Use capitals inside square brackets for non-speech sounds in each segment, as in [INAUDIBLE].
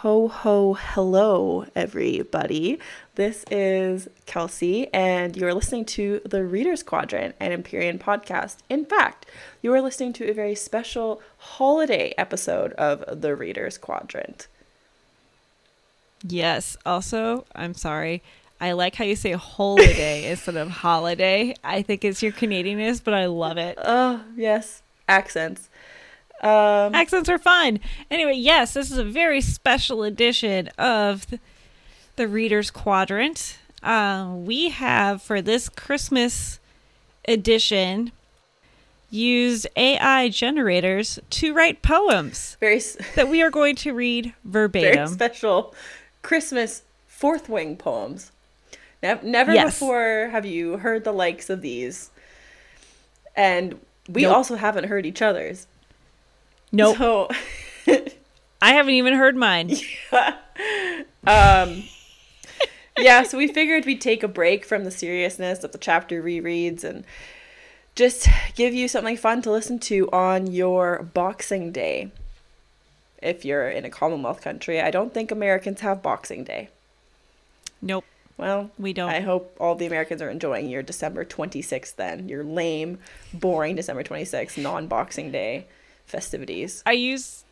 Ho ho hello everybody. This is Kelsey and you're listening to the Readers Quadrant, an Empyrean podcast. In fact, you are listening to a very special holiday episode of the Readers Quadrant. Yes. Also, I'm sorry. I like how you say holiday [LAUGHS] instead of holiday. I think it's your Canadianness, but I love it. Oh, yes. Accents. Um, Accents are fun. Anyway, yes, this is a very special edition of the, Reader's Quadrant. Uh, we have for this Christmas edition used AI generators to write poems very s- that we are going to read [LAUGHS] verbatim. very special Christmas fourth wing poems. Nev- never Yes. before have you heard the likes of these. And we Nope. also haven't heard each other's. Nope, So, [LAUGHS] I haven't even heard mine. [LAUGHS] um, yeah, so we figured we'd take a break from the seriousness of the chapter rereads and just give you something fun to listen to on your Boxing Day. If you're in a Commonwealth country, I don't think Americans have Boxing Day. Nope, Well, we don't. I hope all the Americans are enjoying your December 26th then, your lame, boring December 26th non Boxing Day festivities. I use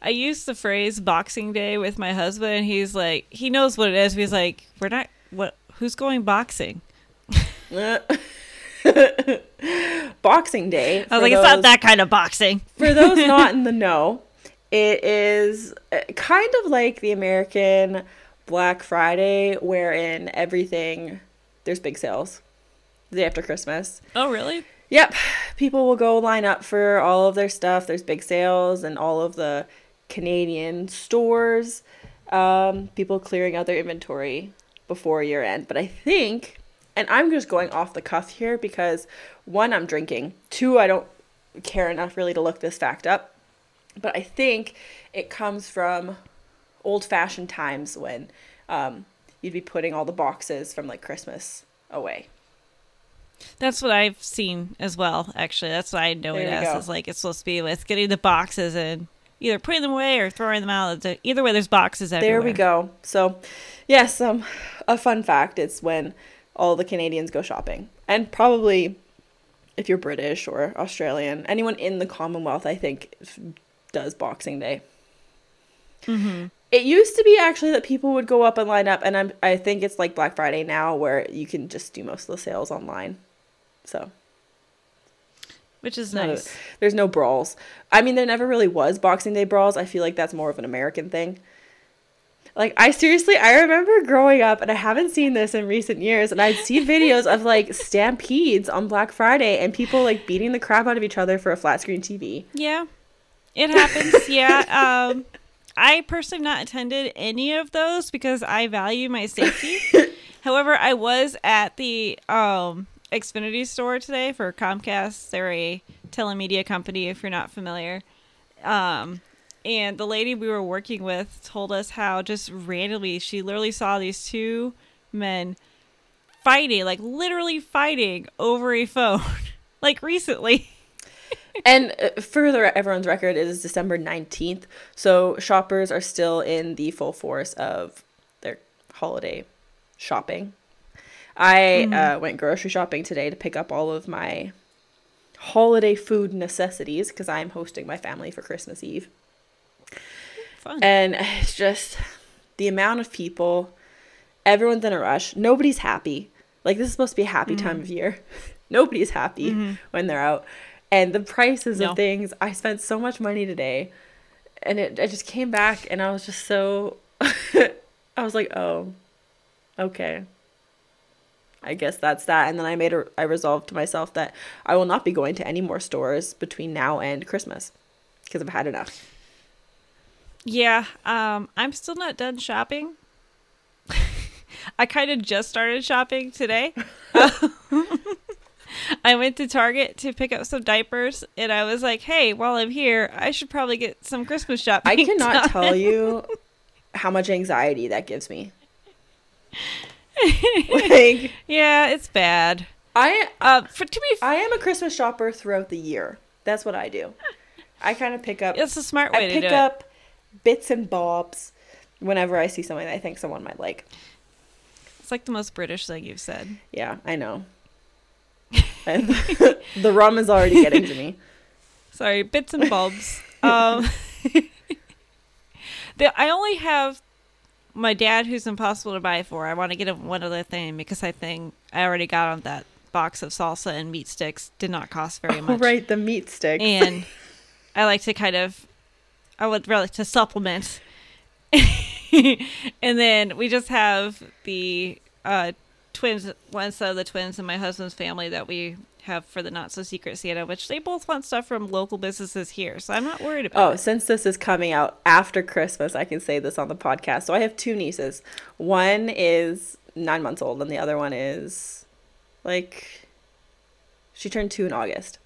I use the phrase Boxing Day with my husband, and he's like, he knows what it is. He's like, we're not what? Who's going boxing? [LAUGHS] Boxing Day. I was like, it's not that kind of boxing. [LAUGHS] For those not [LAUGHS] in the know, it is uh, kind of like the American Black Friday, wherein everything, there's big sales the day after Christmas. Oh, really? Yep. People will go line up for all of their stuff. There's big sales and all of the Canadian stores. Um, people clearing out their inventory before year end. But I think, and I'm just going off the cuff here because one, I'm drinking. Two, I don't care enough really to look this fact up. But I think it comes from old fashioned times when um, you'd be putting all the boxes from like Christmas away. That's what I've seen as well. Actually, that's what I know There it as. go. Is like it's supposed to be with getting the boxes and either putting them away or throwing them out. Either way, there's boxes everywhere. There we go. So, yes, um, a fun fact it's when all the Canadians go shopping. And probably if you're British or Australian, anyone in the Commonwealth, I think, does Boxing Day. Mm-hmm. It used to be actually that people would go up and line up, and I'm, I think it's like Black Friday now where you can just do most of the sales online. So, Which is not a- nice. there's no brawls. I mean, there never really was Boxing Day brawls. I feel like that's more of an American thing. Like, I seriously, I remember growing up, and I haven't seen this in recent years, and I'd see [LAUGHS] videos of like stampedes on Black Friday and people like beating the crap out of each other for a flat screen TV. Yeah, it happens. [LAUGHS] yeah. Um, I personally have not attended any of those because I value my safety. [LAUGHS] However, I was at the um, Xfinity store today for Comcast. They're a telemedia company, if you're not familiar. Um, and the lady we were working with told us how just randomly she literally saw these two men fighting, like literally fighting over a phone, [LAUGHS] like recently. [LAUGHS] and further everyone's record, it is December 19th, so shoppers are still in the full force of their holiday shopping. I mm-hmm. uh, went grocery shopping today to pick up all of my holiday food necessities because I'm hosting my family for Christmas Eve. Fun. And it's just the amount of people, everyone's in a rush. Nobody's happy. Like, this is supposed to be a happy time mm-hmm. of year. [LAUGHS] Nobody's happy mm-hmm. when they're out. And the prices No. of things, I spent so much money today. And it, I just came back and I was just so, [LAUGHS] I was like, oh, okay. I guess that's that. And then I made a, I resolved to myself that I will not be going to any more stores between now and Christmas because I've had enough. Yeah, um, I'm still not done shopping. [LAUGHS] I kind of just started shopping today. [LAUGHS] I went to Target to pick up some diapers, and I was like, "Hey, while I'm here, I should probably get some Christmas shopping." I cannot [LAUGHS] done." tell you how much anxiety that gives me. Like [LAUGHS] Yeah, it's bad. I Uh, for to be, I am a Christmas shopper throughout the year. That's what I do. I kind of pick up it's a smart I way to pick do it. up bits and bobs whenever I see something that I think someone might like. It's like the most British thing you've said. Yeah, I know. [LAUGHS] and [LAUGHS] the rum is already getting to me. Sorry, bits and bulbs. um, the, I only have my dad, who's impossible to buy for. I want to get him one other thing because I think I already got on that box of salsa and meat sticks. Did not cost very [LAUGHS] much. Oh, right, the meat sticks. And [LAUGHS] I like to kind of, I would really to supplement. [LAUGHS] and then we just have the uh, twins, one side of the twins and my husband's family that we have for the not so secret Santa, which they both want stuff from local businesses here. So I'm not worried about it. Oh, it. since this is coming out after Christmas, I can say this on the podcast. So I have two nieces. One is nine months old, and the other one is like she turned two in August.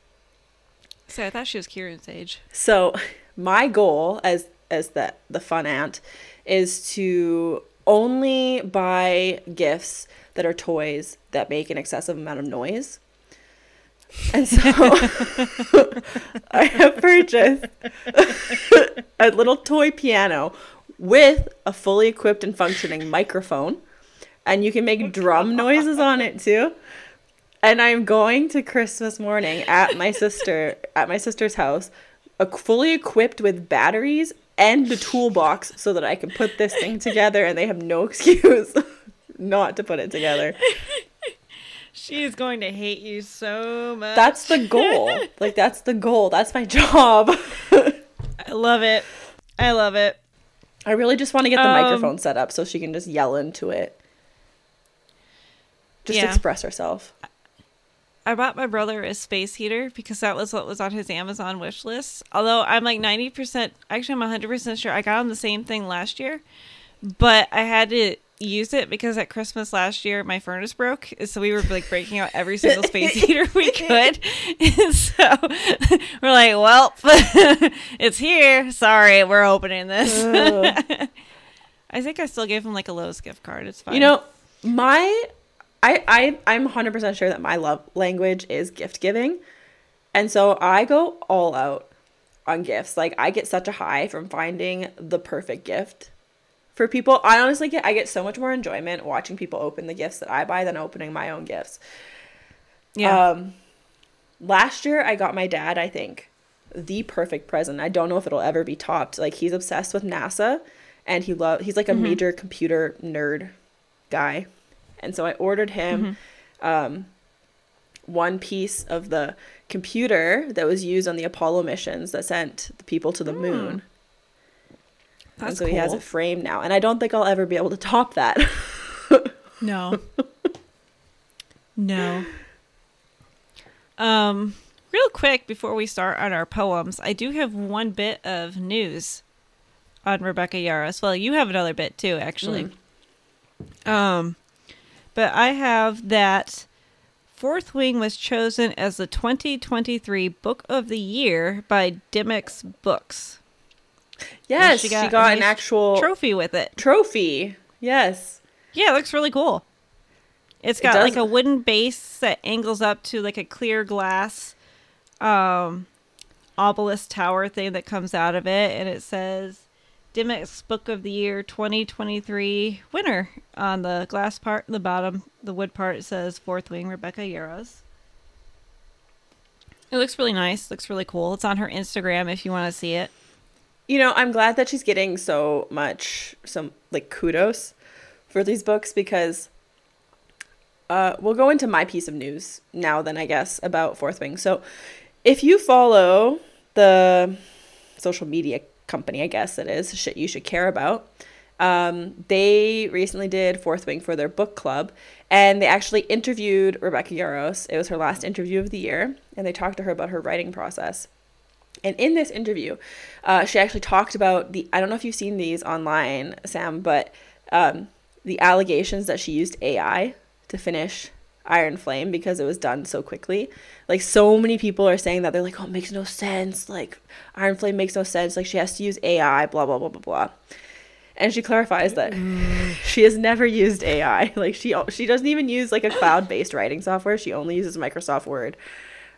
So I thought she was Kieran's age. So my goal as as the the fun aunt is to only buy gifts that are toys that make an excessive amount of noise. And so [LAUGHS] I have purchased [LAUGHS] a little toy piano with a fully equipped and functioning microphone. And you can make drum noises on it too. And I'm going to Christmas morning at my sister at my sister's house, fully equipped with batteries and the toolbox so that I can put this thing together and they have no [LAUGHS] excuse not to put it together. She is going to hate you so much. That's the goal. [LAUGHS] Like that's the goal. That's my job. I love it. I love it. I really just want to get the Um, microphone set up so she can just yell into it. Just Yeah. express herself. I bought my brother a space heater because that was what was on his Amazon wish list. Although I'm like 90%, actually, I'm 100% sure I got him the same thing last year, but I had to use it because at Christmas last year my furnace broke. So we were like breaking out every single space [LAUGHS] heater we could. And [LAUGHS] so we're like, well, [LAUGHS] it's here. Sorry, we're opening this. I think I still gave him like a Lowe's gift card. It's fine. You know, my I I I'm 100% sure that my love language is gift giving. And so I go all out on gifts. Like I get such a high from finding the perfect gift for people. I honestly get I get so much more enjoyment watching people open the gifts that I buy than opening my own gifts. yeah. Um last year I got my dad, I think, the perfect present. I don't know if it'll ever be topped. Like he's obsessed with NASA and he love he's like a major computer nerd guy. And so I ordered him um one piece of the computer that was used on the Apollo missions that sent the people to the moon. And That's so he has a frame now. And I don't think I'll ever be able to top that. [LAUGHS] No. no. Um, real quick before we start on our poems, I do have one bit of news on Rebecca Yarros. Well, you have another bit too, actually. Um, but I have that Fourth Wing was chosen as the 2023 Book of the Year by Dymocks Books. Yes, she she got got, an actual Trophy with it. trophy. Yes. Yeah, it looks really cool. It's got does- like a wooden base that angles up to like a clear glass um obelisk tower thing that comes out of it and it says Dymocks Book of the Year 2023 winner on the glass part the bottom the wood part it says fourth wing Rebecca Yarros. It looks really nice, looks really cool. It's on her Instagram if you want to see it. You know, I'm glad that she's getting so much some like kudos for these books because uh, we'll go into my piece of news now then I guess about Fourth Wing. So if you follow the social media company, I guess it is, shit you should care about. Um, they recently did Fourth Wing for their book club, and they actually interviewed Rebecca Yarros. It was her last interview of the year, and they talked to her about her writing process. And in this interview, uh, she actually talked about the I don't know if you've seen these online, Sam, but um, the allegations that she used AI to finish Iron Flame because it was done so quickly. Like so many people are saying that they're like, oh, it makes no sense. Like Iron Flame makes no sense. Like she has to use AI. Blah blah blah blah blah. And she clarifies that [LAUGHS] she has never used AI. [LAUGHS] Like she she doesn't even use like a cloud based writing software. She only uses Microsoft Word.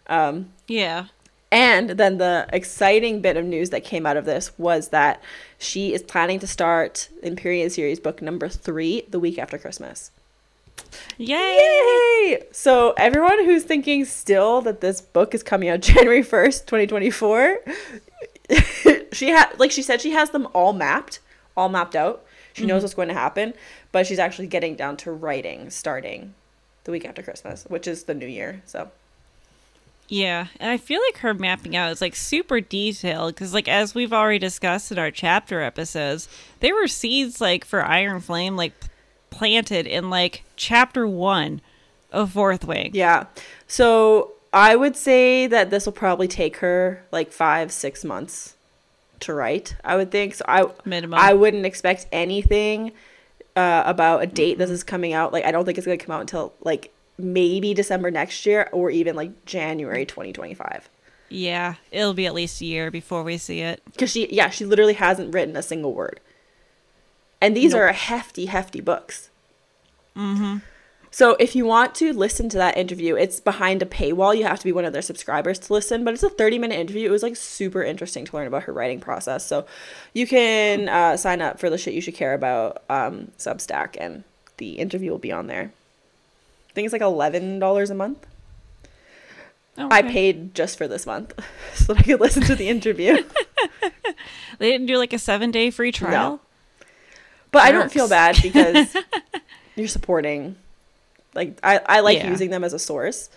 Um, Yeah. And then the exciting bit of news that came out of this was that she is planning to start Empyrean series book number three the week after Christmas. Yay! Yay! So everyone who's thinking still that this book is coming out [LAUGHS] January first, twenty twenty four, [LAUGHS] she had like she said she has them all mapped, all mapped out. She knows mm-hmm. what's going to happen, but she's actually getting down to writing starting the week after Christmas, which is the new year. So Yeah, and I feel like her mapping out is like super detailed because, like, as we've already discussed in our chapter episodes, there were seeds like for Iron Flame like planted in like chapter one of Fourth Wing. yeah, so I would say that this will probably take her like five, six months to write. I would think so. I Minimum. I wouldn't expect anything uh, about a date this is coming out. Like I don't think it's gonna come out until like maybe December next year or even like January 2025. Yeah, it'll be at least a year before we see it. Because she yeah she literally hasn't written a single word. And these Nope. are hefty hefty books. Mm-hmm. So if you want to listen to that interview, it's behind a paywall. You have to be one of their subscribers to listen, but it's a 30 minute interview. It was like super interesting to learn about her writing process. So you can uh, sign up for the shit you should care about um, Substack, and the interview will be on there. I think it's like eleven dollars a month. I paid just for this month [LAUGHS] so that I could listen to the interview. [LAUGHS] They didn't do like a seven day free trial. No. But I don't feel bad because [LAUGHS] you're supporting. Like I, I like Yeah. using them as a source.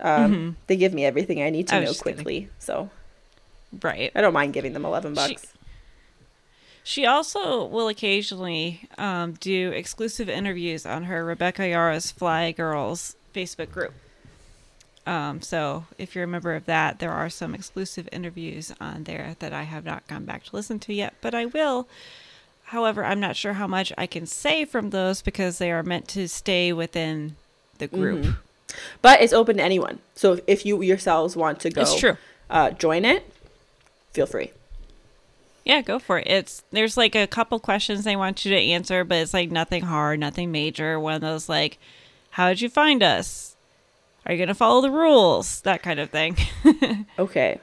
Um, They give me everything I need to I know just kidding. quickly, so Right. I don't mind giving them eleven bucks. She also will occasionally um, do exclusive interviews on her Rebecca Yarros Fly Girls Facebook group. Um, so if you're a member of that, there are some exclusive interviews on there that I have not gone back to listen to yet, but I will. However, I'm not sure how much I can say from those because they are meant to stay within the group. But it's open to anyone. So if you yourselves want to go, It's true. Uh, join it. Feel free. Yeah, go for it. It's there's like a couple questions they want you to answer, but it's like nothing hard, nothing major. One of those like, how did you find us? Are you gonna follow the rules? That kind of thing. [LAUGHS] Okay.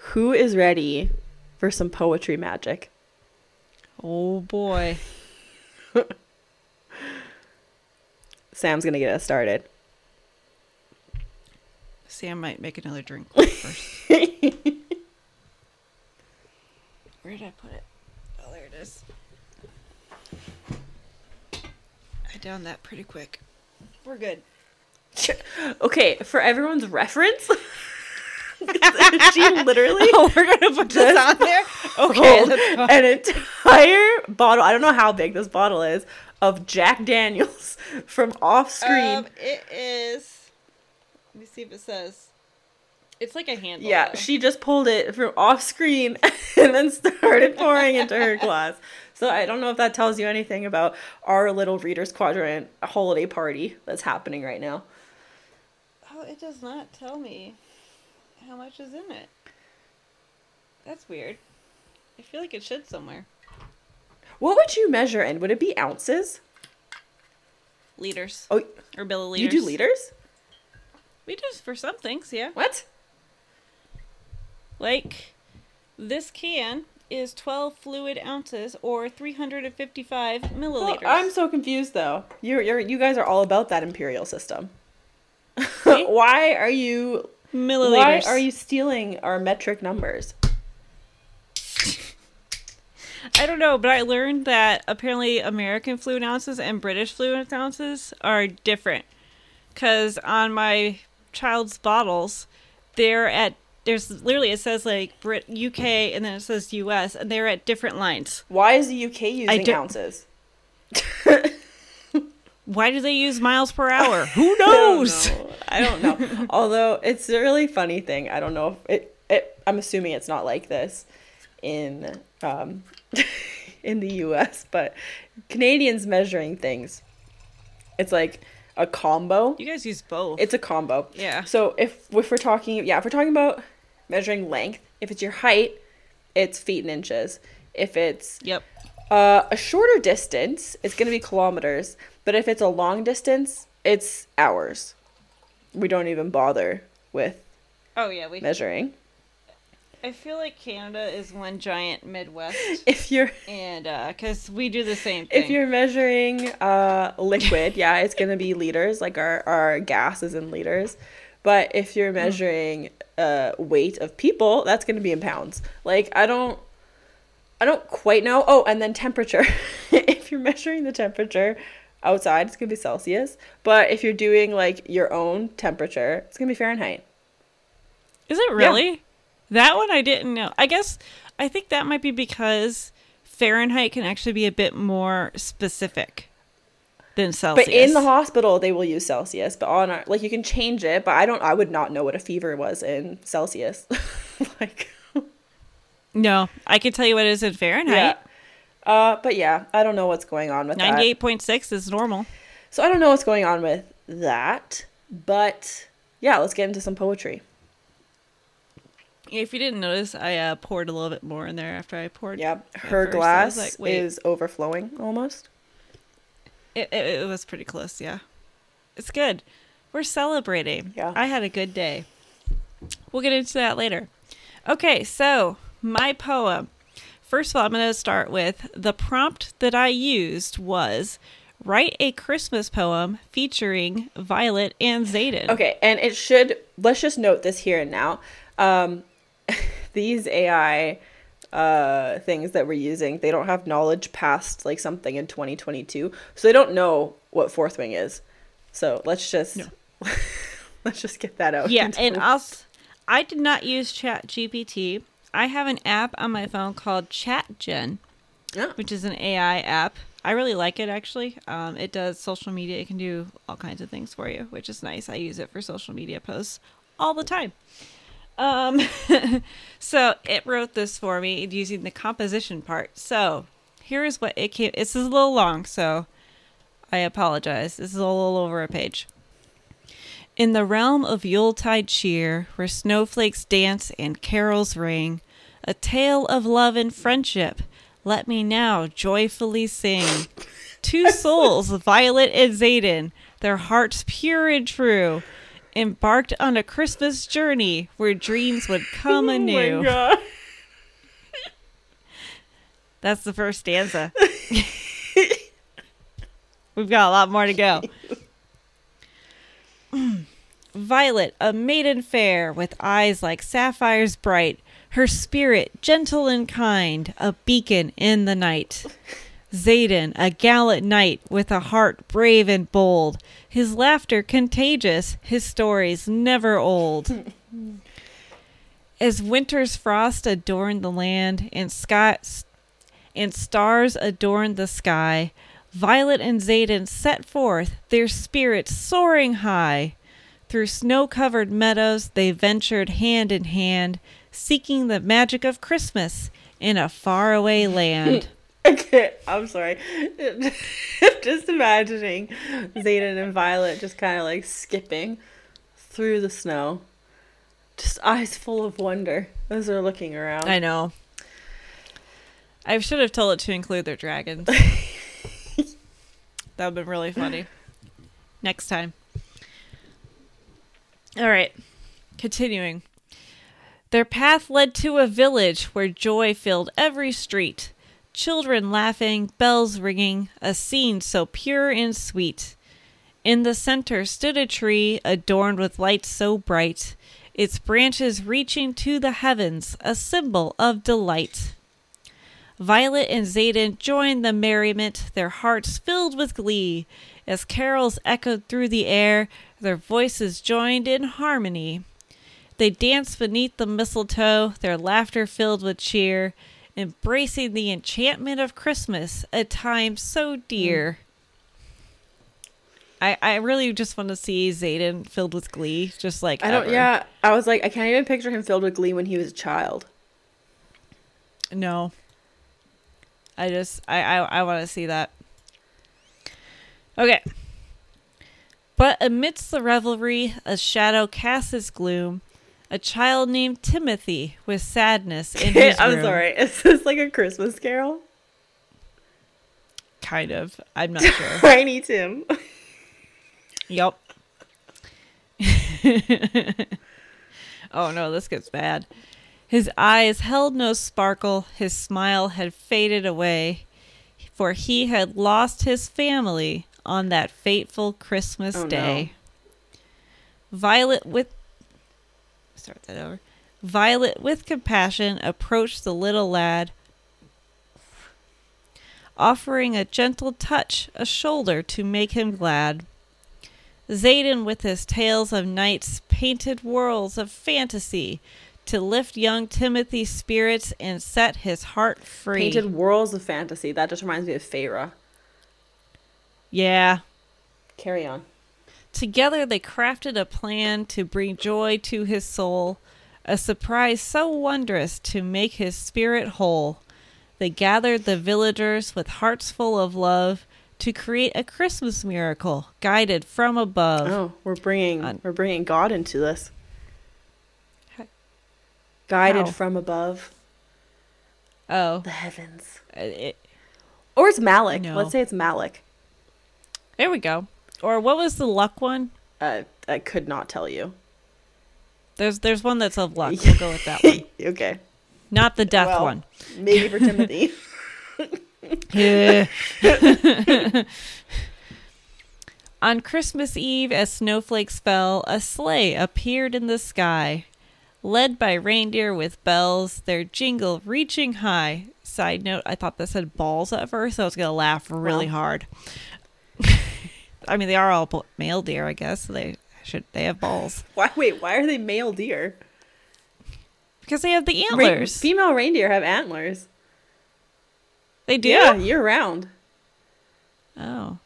Who is ready for some poetry magic? oh boy. [LAUGHS] Sam's gonna get us started. Sam might make another drink [LAUGHS] first. Where did I put it? Oh, there it is. I downed that pretty quick. We're good. [LAUGHS] Okay, for everyone's reference, [LAUGHS] she literally [LAUGHS] Oh, we're gonna put this on there. Okay, an entire bottle. I don't know how big this bottle is of Jack Daniels from off screen. Um, it is. Let me see if it says. It's like a handle. yeah, though. she just pulled it from off screen [LAUGHS] and then started pouring into her [LAUGHS] glass. So I don't know if that tells you anything about our little Readers Quadrant holiday party that's happening right now. Oh, it does not tell me how much is in it. That's weird. I feel like it should somewhere. What would you measure in? Would it be ounces? Liters Oh, or milliliters. you do liters? We do for some things, yeah. What? Like this can is 12 fluid ounces or 355 milliliters. Well, I'm so confused though. You're, you're you guys are all about that imperial system. [LAUGHS] Why are you milliliters. why are you stealing our metric numbers? I don't know, but I learned that apparently American fluid ounces and British fluid ounces are different. Because on my child's bottles, they're at there's literally it says like Brit UK and then it says US and they're at different lines. Why is the UK using ounces? [LAUGHS] Why do they use miles per hour? [LAUGHS] Who I don't knows? know. I don't know. [LAUGHS] Although it's a really funny thing. I don't know if it, it I'm assuming it's not like this in um in the US, but Canadians measuring things. It's like a combo. You guys use both. It's a combo. Yeah. So if if we're talking yeah, if we're talking about measuring length, if it's your height, it's feet and inches. If it's yep. uh, a shorter distance, it's going to be kilometers. But if it's a long distance, it's hours. We don't even bother with Oh yeah, we. measuring. I feel like Canada is one giant Midwest, [LAUGHS] If you're and because we do the same thing. if you're measuring uh liquid, yeah, it's gonna be liters. Like our our gas is in liters. But if you're measuring uh weight of people, that's gonna be in pounds. Like I don't I don't quite know. Oh, and then temperature. [LAUGHS] if you're measuring the temperature outside, it's gonna be Celsius. But if you're doing like your own temperature, it's gonna be Fahrenheit. Is it really? That one I didn't know. I guess I think that might be because Fahrenheit can actually be a bit more specific than Celsius. But in the hospital, they will use Celsius. But on our like, you can change it. But I don't. I would not know what a fever was in Celsius. [LAUGHS] like, no, I can tell you what it is in yeah. Fahrenheit. Uh, but yeah, I don't know what's going on with. Ninety-eight point six is normal. So I don't know what's going on with that. But yeah, let's get into some poetry. If you didn't notice, I uh, poured a little bit more in there after I poured. Yeah, her first. Glass like, is overflowing almost. It, it, it was pretty close, yeah. It's good. We're celebrating. Yeah. I had a good day. We'll get into that later. Okay, so my poem. First of all, I'm going to start with the prompt that I used was write a Christmas poem featuring Violet and Xaden. Okay, and it should let's just note this here and now. Um, these AI uh, things that we're using, they don't have knowledge past like something in 2022, so they don't know what Fourth Wing is. So let's just [LAUGHS] let's just get that out. Yeah, [LAUGHS] and I'll, s- I did not use Chat GPT. I have an app on my phone called ChatGen. Yeah. which is an AI app. I really like it actually. Um, it does social media. It can do all kinds of things for you, which is nice. I use it for social media posts all the time. Um, [LAUGHS] so it wrote this for me using the composition part. So here is what it came. This is a little long, so I apologize. This is a little over a page. In the realm of Yuletide cheer, where snowflakes dance and carols ring, a tale of love and friendship, let me now joyfully sing. Two [LAUGHS] souls, Violet and Xaden, their hearts pure and true, embarked on a Christmas journey where dreams would come [LAUGHS] Oh anew. God. [LAUGHS] That's the first stanza. [LAUGHS] We've got a lot more to go. [CLEARS THROAT] Violet, a maiden fair, with eyes like sapphires bright, her spirit gentle and kind, a beacon in the night. Xaden, a gallant knight, with a heart brave and bold, his laughter contagious, his stories never old. As winter's frost adorned the land, and and stars adorned the sky, Violet and Xaden set forth, their spirits soaring high. Through snow covered meadows they ventured hand in hand, seeking the magic of Christmas in a faraway land. [LAUGHS] Okay, I'm sorry. [LAUGHS] just imagining Xaden and Violet just kind of like skipping through the snow, just eyes full of wonder as they're looking around. I know. I should have told it to include their dragons. [LAUGHS] that would have been really funny. Next time. All right. Continuing. Their path led to a village where joy filled every street. Children laughing, bells ringing, a scene so pure and sweet. In the center stood a tree adorned with lights so bright, its branches reaching to the heavens, a symbol of delight. Violet and Xaden joined the merriment, their hearts filled with glee. As carols echoed through the air, their voices joined in harmony. They danced beneath the mistletoe, their laughter filled with cheer, embracing the enchantment of Christmas, a time so dear. Mm. I, I really just want to see Xaden filled with glee, just like I don't. ever. Yeah, I was like, I can't even picture him filled with glee when he was a child. No. I just I I, I want to see that. Okay. But amidst the revelry, a shadow casts its gloom. A child named Timothy with sadness in his I'm room. sorry. [LAUGHS] Is this like a Christmas Carol? Kind of. I'm not [LAUGHS] sure. Tiny Tim. yep. [LAUGHS] Oh no, this gets bad. His eyes held no sparkle, his smile had faded away, for he had lost his family on that fateful Christmas Oh, no. day. Violet with start that over. Violet with compassion approached the little lad, offering a gentle touch, a shoulder to make him glad. Xaden with his tales of knights painted worlds of fantasy to lift young Timothy's spirits and set his heart free. Painted worlds of fantasy. That just reminds me of Feyre. Yeah. Carry on. Together they crafted a plan to bring joy to his soul, a surprise so wondrous to make his spirit whole. They gathered the villagers with hearts full of love to create a Christmas miracle guided from above. Oh, we're bringing we're bringing God into this. Guided How? from above Oh, the heavens. uh, it, Or it's Malek. No. Let's say it's Malek. there we go. Or what was the luck one? Uh, I could not tell you. There's there's one that's of luck. [LAUGHS] We'll go with that one. okay. Not the death Well. one. Maybe for [LAUGHS] Timothy. [LAUGHS] Yeah. On Christmas Eve, as snowflakes fell, a sleigh appeared in the sky. Led by reindeer with bells, their jingle reaching high. Side note, I thought that said balls at first, so I was going to laugh really Wow. hard. I mean, they are all male deer, I guess. So they should they have balls [LAUGHS] why? Wait. Why are they male deer? because they have the antlers. female reindeer have antlers. they do. Yeah, year round. Oh,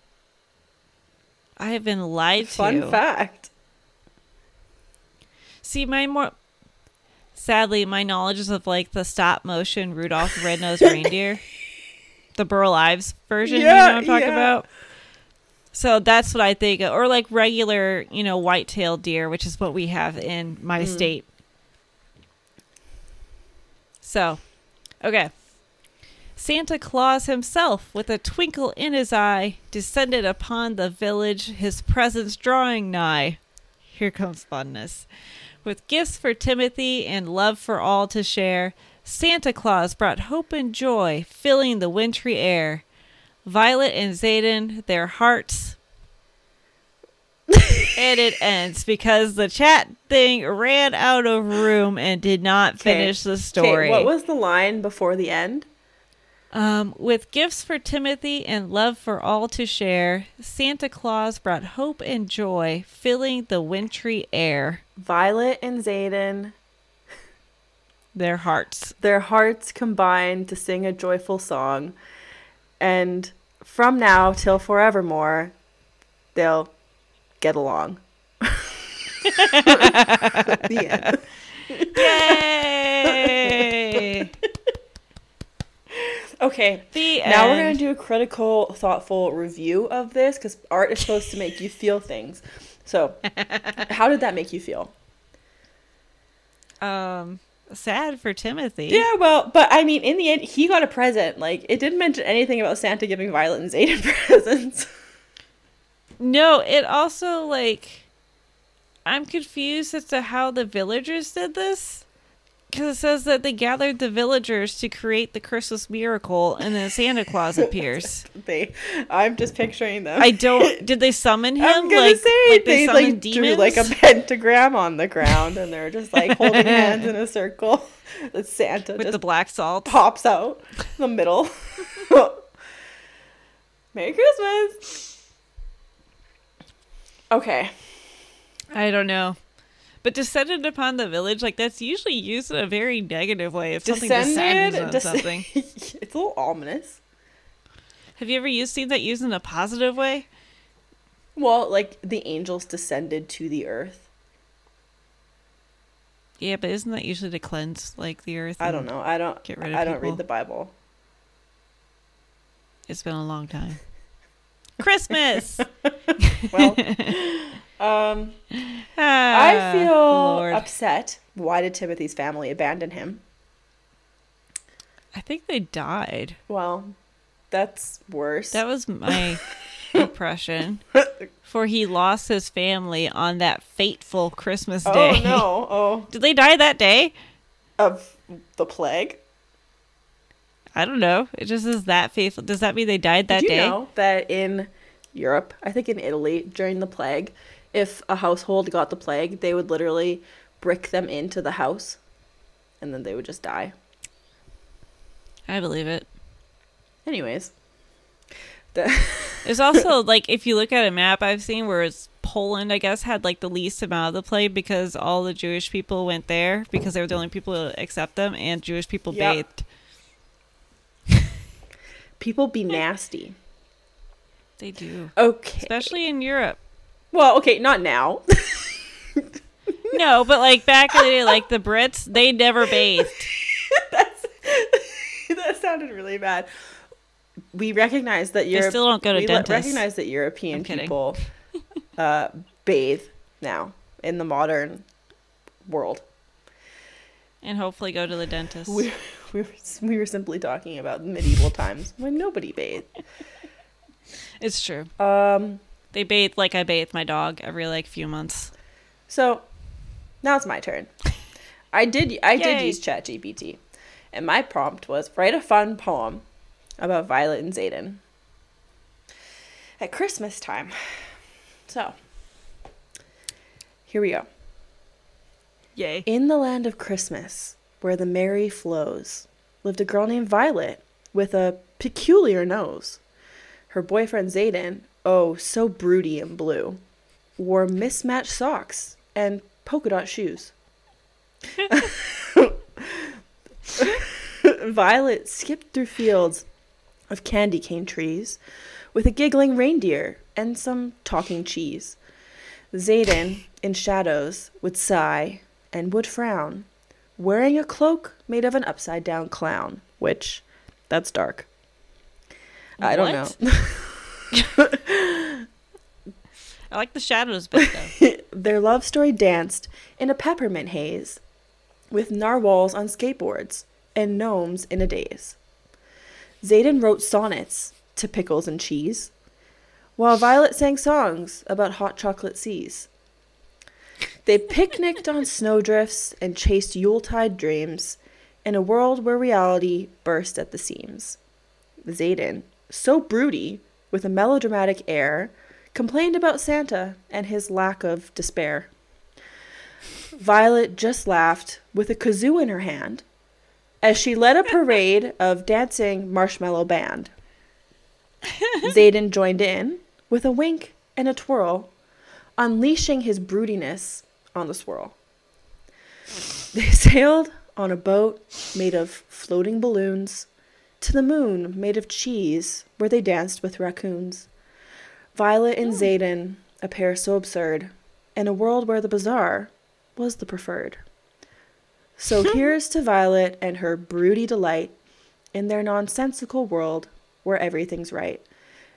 I have been lied Fun to. Fun fact. See, my more sadly, my knowledge is of like the stop motion Rudolph the Red-Nosed [LAUGHS] Reindeer, the Burl Ives version. you know Yeah, what I'm talking yeah. about? So that's what I think, or like regular, you know, white-tailed deer, which is what we have in my Mm. state. So, okay. Santa Claus himself, with a twinkle in his eye, descended upon the village, his presence drawing nigh. Here comes funness. With gifts for Timothy and love for all to share, Santa Claus brought hope and joy, filling the wintry air. Violet and Xaden, their hearts. and it ends because the chat thing ran out of room and did not finish the story. what was the line before the end? Um, with gifts for Timothy and love for all to share, Santa Claus brought hope and joy, filling the wintry air. Violet and Xaden, Their hearts. their hearts combined to sing a joyful song, and from now till forevermore, they'll get along. [LAUGHS] the end. Yay! Okay, the now we're gonna do a critical, thoughtful review of this because art is supposed to make you feel things. So, [LAUGHS] how did that make you feel? um sad for Timothy. Yeah, well, but I mean, in the end, he got a present. Like, it didn't mention anything about Santa giving Violet and Xaden [LAUGHS] presents. No, it also like I'm confused as to how the villagers did this. Because it says that they gathered the villagers to create the Christmas miracle, and then Santa Claus [LAUGHS] appears. they, I'm just picturing them. I don't. [LAUGHS] Did they summon him? I'm gonna like, say like they, summoned like drew like a pentagram on the ground, and they're just like holding hands in a [LAUGHS] circle. That Santa with the black salt. pops out in the middle. Merry Christmas. Okay. I don't know. But descended upon the village, like that's usually used in a very negative way. If something descends on Descended. something. [LAUGHS] it's a little ominous. Have you ever used seen that used in a positive way? Well, like the angels descended to the earth. Yeah, but isn't that usually to cleanse like the earth? I don't know. I don't. Get rid of I don't people. read the Bible. It's been a long time. Christmas. [LAUGHS] Well, um, I Ah, feel Lord. upset. Why did Timothy's family abandon him? I think they died. Well, that's worse. That was [LAUGHS] my impression. [LAUGHS] For he lost his family on that fateful Christmas day. Oh no! Oh, Did they die that day? of the plague. I don't know. It just is that faithful. Does that mean they died that Did you day? know that in Europe, I think in Italy during the plague, if a household got the plague, they would literally brick them into the house, and then they would just die. I believe it. Anyways, the [LAUGHS] There's also like if you look at a map I've seen where it's Poland, I guess, had like the least amount of the plague because all the Jewish people went there because they were the only people to accept them, and Jewish people Yep. bathed. People be nasty. They do, Okay. especially in Europe. Well, okay, not now. [LAUGHS] No, but like back in the day, like the Brits, they never bathed. [LAUGHS] That's that sounded really bad. We recognize that They Europe. still don't go to we dentists. recognize that European people uh, bathe now in the modern world. And hopefully go to the dentist. We, [LAUGHS] we, were, we were simply talking about medieval times when nobody bathed. It's true. Um, They bathe like I bathe my dog every like few months. so now it's my turn. I did I did use ChatGPT, and my prompt was write a fun poem about Violet and Xaden at Christmas time. So here we go. Yay. In the land of Christmas, where the merry flows, lived a girl named Violet with a peculiar nose. Her boyfriend Xaden, oh, so broody and blue, wore mismatched socks and polka dot shoes. [LAUGHS] Violet skipped through fields of candy cane trees with a giggling reindeer and some talking cheese. Xaden, in shadows, would sigh and would frown, wearing a cloak made of an upside down clown, which, that's dark. I don't know. [LAUGHS] [LAUGHS] I like the shadows bit though. [LAUGHS] Their love story danced in a peppermint haze, with narwhals on skateboards and gnomes in a daze. Xaden wrote sonnets to pickles and cheese, while Violet sang songs about hot chocolate seas. They picnicked on snowdrifts and chased Yuletide dreams in a world where reality burst at the seams. Xaden, so broody, with a melodramatic air, complained about Santa and his lack of despair. Violet just laughed with a kazoo in her hand as she led a parade of dancing marshmallow band. [LAUGHS] Xaden joined in with a wink and a twirl, unleashing his broodiness on the swirl. They [LAUGHS] sailed on a boat made of floating balloons to the moon made of cheese where they danced with raccoons. Violet and hmm. Xaden, a pair so absurd, in a world where the bizarre was the preferred. So [LAUGHS] here's to Violet and her broody delight in their nonsensical world where everything's right.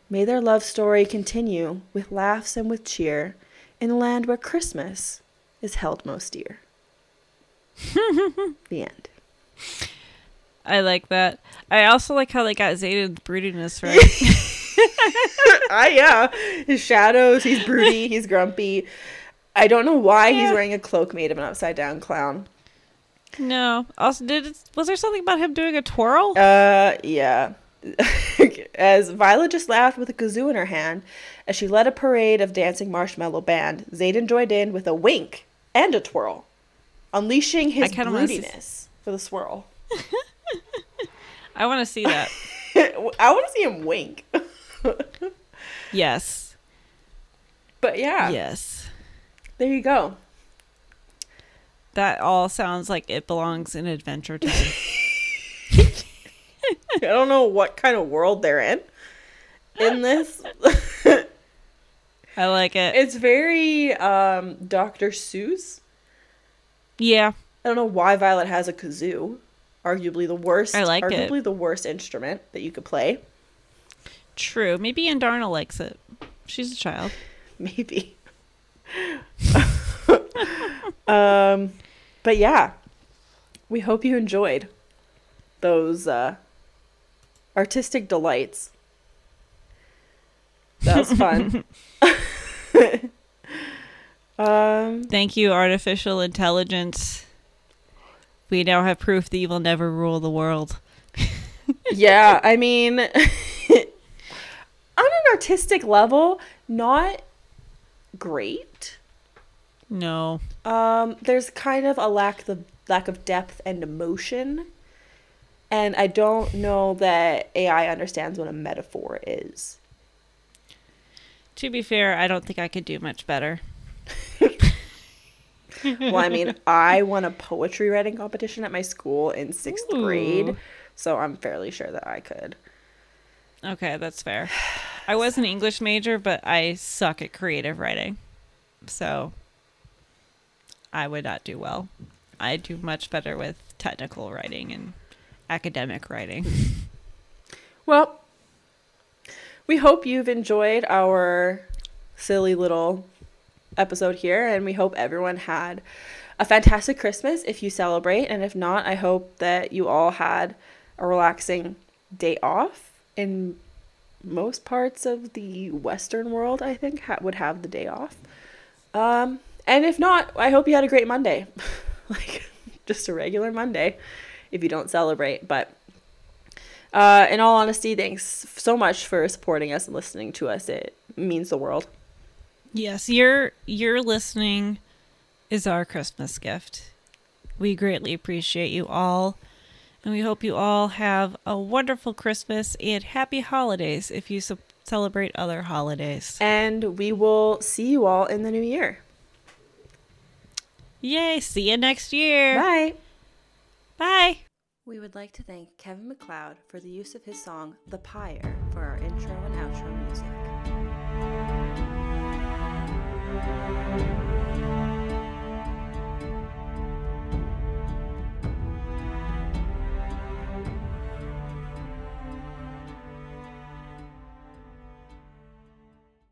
May their love story continue with laughs and with cheer in a land where Christmas is held most dear. [LAUGHS] the end. I like that. I also like how they got Xaden's broodiness right. [LAUGHS] Ah, yeah. His shadows, he's broody, he's grumpy. I don't know why he's wearing a cloak made of an upside down clown. no. Also, did it, was there something about him doing a twirl? Uh, yeah. As Violet just laughed with a kazoo in her hand, as she led a parade of dancing marshmallow band, Xaden joined in with a wink and a twirl, unleashing his I kinda wanna see- broodiness for the swirl. [LAUGHS] I want to see that. [LAUGHS] I want to see him wink. [LAUGHS] yes. But yeah, Yes. there you go. That all sounds like it belongs in Adventure Time. [LAUGHS] I don't know what kind of world they're in. In this, I like it. it's very um, Dr. Seuss. Yeah. I don't know why Violet has a kazoo. Arguably the worst. I like it. arguably the worst instrument that you could play. True. Maybe Andarna likes it. She's a child. [LAUGHS] Maybe. [LAUGHS] um, but yeah, we hope you enjoyed those uh, artistic delights. That was fun. [LAUGHS] [LAUGHS] um, Thank you, artificial intelligence. We now have proof that you will never rule the world. [LAUGHS] yeah, I mean, on an artistic level, not great. No. Um, there's kind of a lack the lack of depth and emotion, and I don't know that AI understands what a metaphor is. To be fair, I don't think I could do much better. [LAUGHS] well, I mean, I won a poetry writing competition at my school in sixth Ooh. grade, so I'm fairly sure that I could. Okay, that's fair. I was an English major, but I suck at creative writing. So I would not do well. I do much better with technical writing and academic writing. [LAUGHS] Well, we hope you've enjoyed our silly little episode here, and we hope everyone had a fantastic Christmas if you celebrate. And if not, I hope that you all had a relaxing day off. In most parts of the Western world, I think, ha- would have the day off. Um, and if not, I hope you had a great Monday. [LAUGHS] like, [LAUGHS] just a regular Monday if you don't celebrate. But uh, in all honesty, thanks so much for supporting us and listening to us. It means the world. Yes, your your listening is our Christmas gift. We greatly appreciate you all, and we hope you all have a wonderful Christmas and happy holidays if you ce- celebrate other holidays. And we will see you all in the new year. Yay, see you next year. Bye. Bye. We would like to thank Kevin MacLeod for the use of his song The Pyre for our intro and outro music.